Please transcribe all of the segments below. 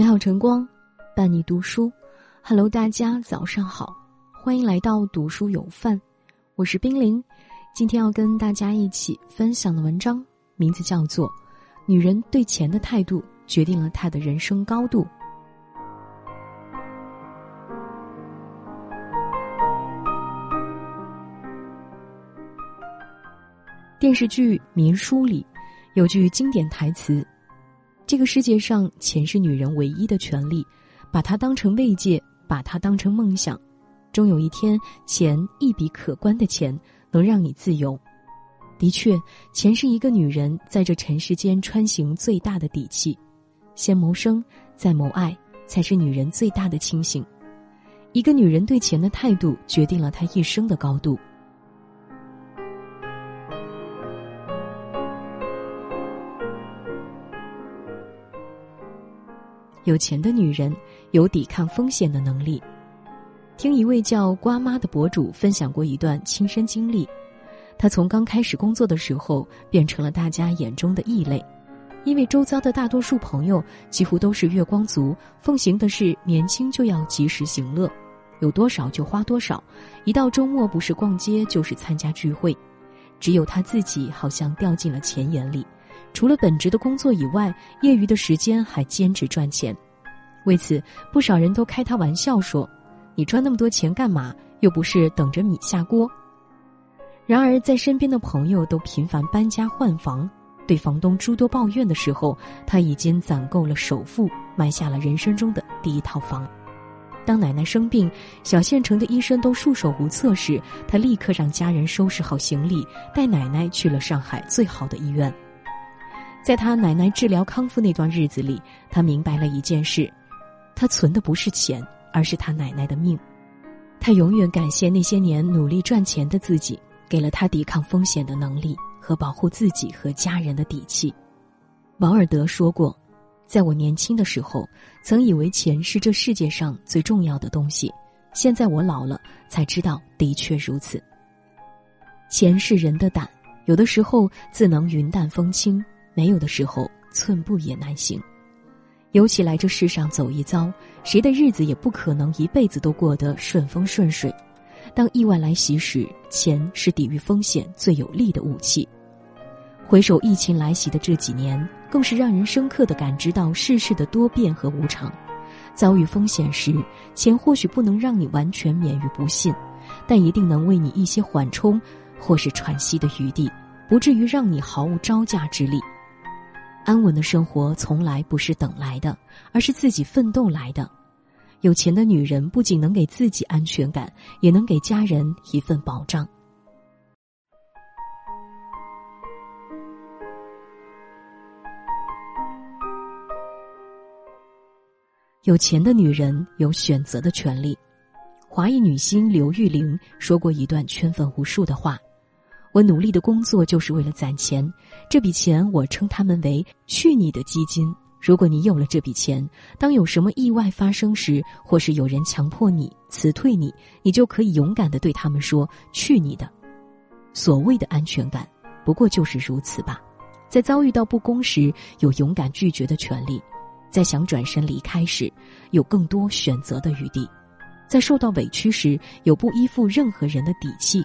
美好晨光，伴你读书。Hello，大家早上好，欢迎来到读书有范，我是冰凌。今天要跟大家一起分享的文章，名字叫做《女人对钱的态度决定了她的人生高度》。电视剧《民书》里有句经典台词：“这个世界上，钱是女人唯一的权利，把它当成慰藉，把它当成梦想。终有一天，钱一笔可观的钱能让你自由。的确，钱是一个女人在这尘世间穿行最大的底气。先谋生，再谋爱，才是女人最大的清醒。一个女人对钱的态度，决定了她一生的高度。”有钱的女人有抵抗风险的能力。听一位叫瓜妈的博主分享过一段亲身经历，她从刚开始工作的时候变成了大家眼中的异类，因为周遭的大多数朋友几乎都是月光族，奉行的是年轻就要及时行乐，有多少就花多少，一到周末不是逛街就是参加聚会，只有她自己好像掉进了钱眼里。除了本职的工作以外，业余的时间还兼职赚钱。为此，不少人都开他玩笑说：“你赚那么多钱干嘛？又不是等着米下锅。”然而，在身边的朋友都频繁搬家换房，对房东诸多抱怨的时候，他已经攒够了首付，买下了人生中的第一套房。当奶奶生病，小县城的医生都束手无策时，他立刻让家人收拾好行李，带奶奶去了上海最好的医院。在他奶奶治疗康复那段日子里，他明白了一件事：他存的不是钱，而是他奶奶的命。他永远感谢那些年努力赚钱的自己，给了他抵抗风险的能力和保护自己和家人的底气。王尔德说过：“在我年轻的时候，曾以为钱是这世界上最重要的东西，现在我老了才知道，的确如此。钱是人的胆，有的时候自能云淡风轻。”没有的时候，寸步也难行。尤其来这世上走一遭，谁的日子也不可能一辈子都过得顺风顺水。当意外来袭时，钱是抵御风险最有力的武器。回首疫情来袭的这几年，更是让人深刻的感知到世事的多变和无常。遭遇风险时，钱或许不能让你完全免于不幸，但一定能为你一些缓冲，或是喘息的余地，不至于让你毫无招架之力。安稳的生活从来不是等来的，而是自己奋斗来的。有钱的女人不仅能给自己安全感，也能给家人一份保障。有钱的女人有选择的权利。华裔女星刘玉玲说过一段圈粉无数的话。我努力的工作就是为了攒钱，这笔钱我称他们为“去你的基金”。如果你有了这笔钱，当有什么意外发生时，或是有人强迫你辞退你，你就可以勇敢的对他们说：“去你的！”所谓的安全感，不过就是如此吧。在遭遇到不公时，有勇敢拒绝的权利；在想转身离开时，有更多选择的余地；在受到委屈时，有不依附任何人的底气。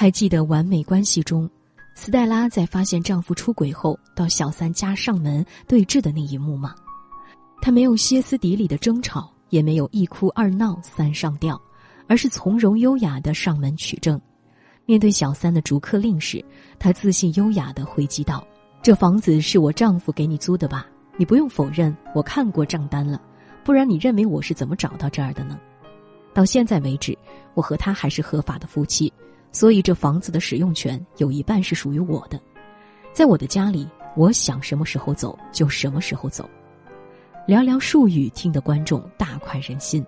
还记得完美关系中，斯黛拉在发现丈夫出轨后，到小三家上门对峙的那一幕吗？她没有歇斯底里的争吵，也没有一哭二闹三上吊，而是从容优雅的上门取证。面对小三的逐客令时，她自信优雅的回击道：“这房子是我丈夫给你租的吧？你不用否认，我看过账单了。不然你认为我是怎么找到这儿的呢？到现在为止，我和他还是合法的夫妻。”所以，这房子的使用权有一半是属于我的，在我的家里，我想什么时候走就什么时候走。寥寥数语，听得观众大快人心。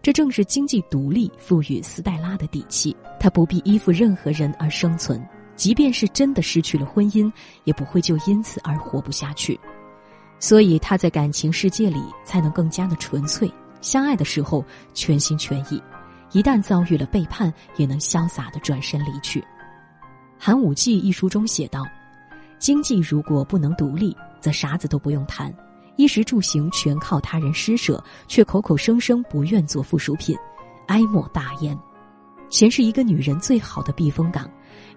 这正是经济独立赋予斯黛拉的底气，她不必依附任何人而生存，即便是真的失去了婚姻，也不会就因此而活不下去。所以，她在感情世界里才能更加的纯粹，相爱的时候全心全意。一旦遭遇了背叛，也能潇洒的转身离去。《寒武纪》一书中写道：“经济如果不能独立，则啥子都不用谈，衣食住行全靠他人施舍，却口口声声不愿做附属品，哀莫大焉。钱是一个女人最好的避风港，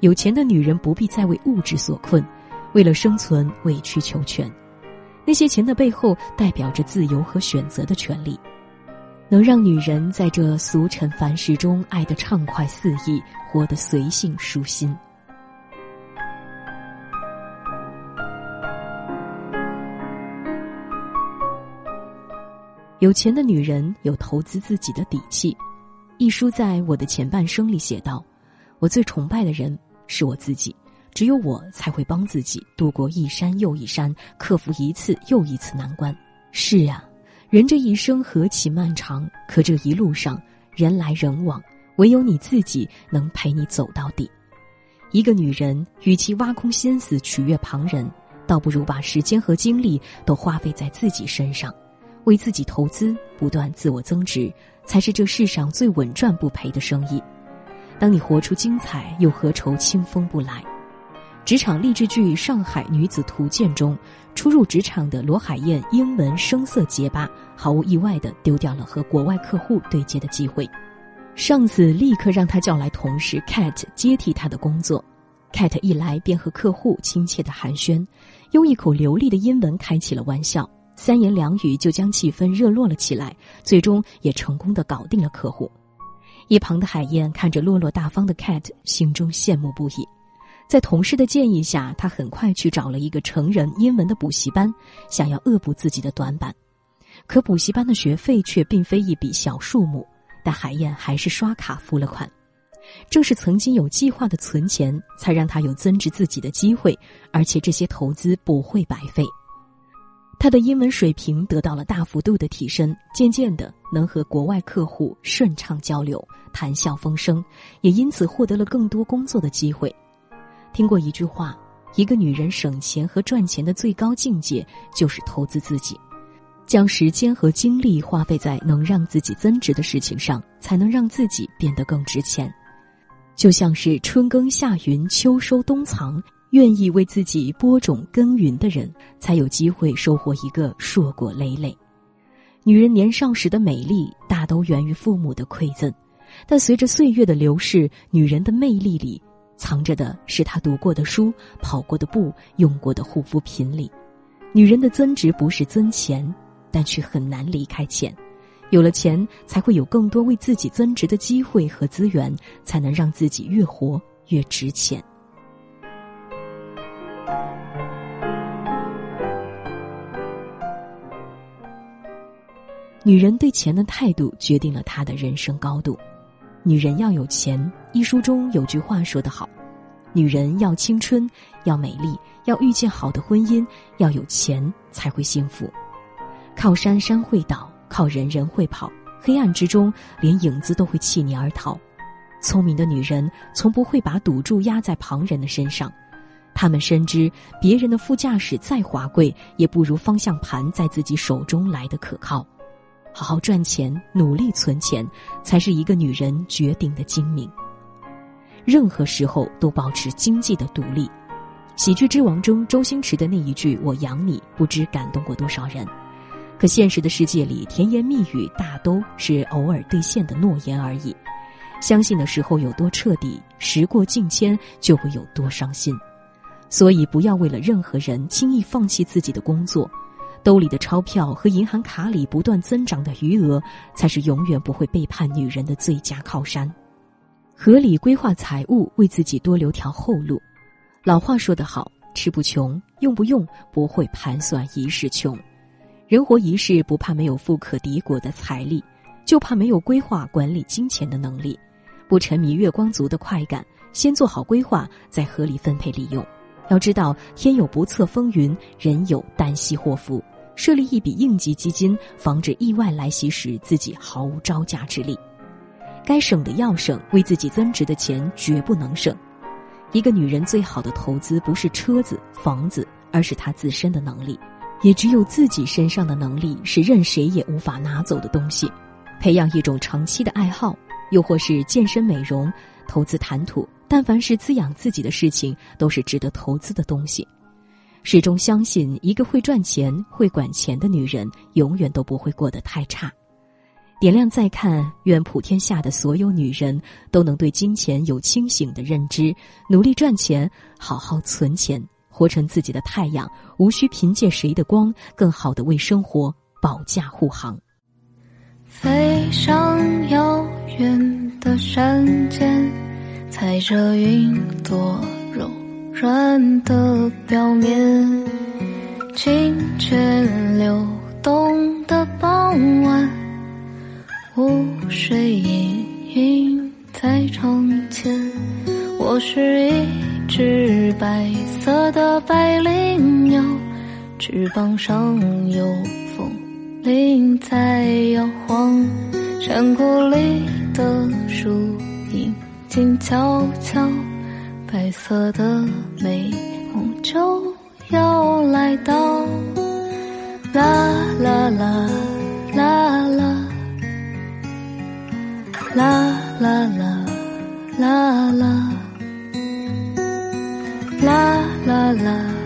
有钱的女人不必再为物质所困，为了生存委曲求全。那些钱的背后，代表着自由和选择的权利，能让女人在这俗尘凡世中爱得畅快肆意，活得随性舒心。有钱的女人有投资自己的底气。一书在我的前半生里写道：“我最崇拜的人是我自己，只有我才会帮自己度过一山又一山，克服一次又一次难关。”是啊，人这一生何其漫长，可这一路上人来人往，唯有你自己能陪你走到底。一个女人与其挖空心思取悦旁人，倒不如把时间和精力都花费在自己身上。为自己投资，不断自我增值，才是这世上最稳赚不赔的生意。当你活出精彩，又何愁清风不来？职场励志剧《上海女子图鉴》中，初入职场的罗海燕英文声色结巴，毫无意外地丢掉了和国外客户对接的机会。上司立刻让他叫来同事 Cat 接替她的工作。Cat 一来便和客户亲切的寒暄，用一口流利的英文开起了玩笑。三言两语就将气氛热络了起来，最终也成功的搞定了客户。一旁的海燕看着落落大方的 Cat，心中羡慕不已。在同事的建议下，他很快去找了一个成人英文的补习班，想要恶补自己的短板。可补习班的学费却并非一笔小数目，但海燕还是刷卡付了款。正是曾经有计划的存钱，才让他有增值自己的机会，而且这些投资不会白费。他的英文水平得到了大幅度的提升，渐渐的能和国外客户顺畅交流，谈笑风生，也因此获得了更多工作的机会。听过一句话：一个女人省钱和赚钱的最高境界就是投资自己，将时间和精力花费在能让自己增值的事情上，才能让自己变得更值钱。就像是春耕夏耘，秋收冬藏。愿意为自己播种耕耘的人，才有机会收获一个硕果累累。女人年少时的美丽，大都源于父母的馈赠，但随着岁月的流逝，女人的魅力里藏着的是他读过的书、跑过的步、用过的护肤品里。女人的增值不是增钱，但却很难离开钱。有了钱，才会有更多为自己增值的机会和资源，才能让自己越活越值钱。女人对钱的态度决定了她的人生高度。女人要有钱，一书中有句话说得好：“女人要青春，要美丽，要遇见好的婚姻，要有钱才会幸福。靠山山会倒，靠人人会跑，黑暗之中连影子都会弃你而逃。聪明的女人从不会把赌注压在旁人的身上，她们深知别人的副驾驶再华贵，也不如方向盘在自己手中来的可靠。”好好赚钱，努力存钱，才是一个女人绝顶的精明。任何时候都保持经济的独立。喜剧之王中，周星驰的那一句“我养你”，不知感动过多少人。可现实的世界里，甜言蜜语大都是偶尔兑现的诺言而已。相信的时候有多彻底，时过境迁就会有多伤心。所以，不要为了任何人轻易放弃自己的工作。兜里的钞票和银行卡里不断增长的余额，才是永远不会背叛女人的最佳靠山。合理规划财务，为自己多留条后路。老话说得好：“吃不穷，用不用，不会盘算一世穷。”人活一世，不怕没有富可敌国的财力，就怕没有规划管理金钱的能力。不沉迷月光族的快感，先做好规划，再合理分配利用。要知道，天有不测风云，人有旦夕祸福。设立一笔应急基金，防止意外来袭时自己毫无招架之力。该省的要省，为自己增值的钱绝不能省。一个女人最好的投资不是车子、房子，而是她自身的能力。也只有自己身上的能力是任谁也无法拿走的东西。培养一种长期的爱好，又或是健身美容、投资谈吐。但凡是滋养自己的事情，都是值得投资的东西。始终相信一个会赚钱、会管钱的女人，永远都不会过得太差。点亮再看，愿普天下的所有女人都能对金钱有清醒的认知，努力赚钱，好好存钱，活成自己的太阳，无需凭借谁的光，更好的为生活保驾护航。飞上遥远的山间，踩着云朵柔软的表面，清泉流动的傍晚。湖水氤氲在窗前，我是一只白色的百灵鸟，翅膀上有风铃在摇晃，山谷里的树影静悄悄，白色的美梦就要来到，啦啦啦啦啦。啦啦啦啦啦，啦啦啦。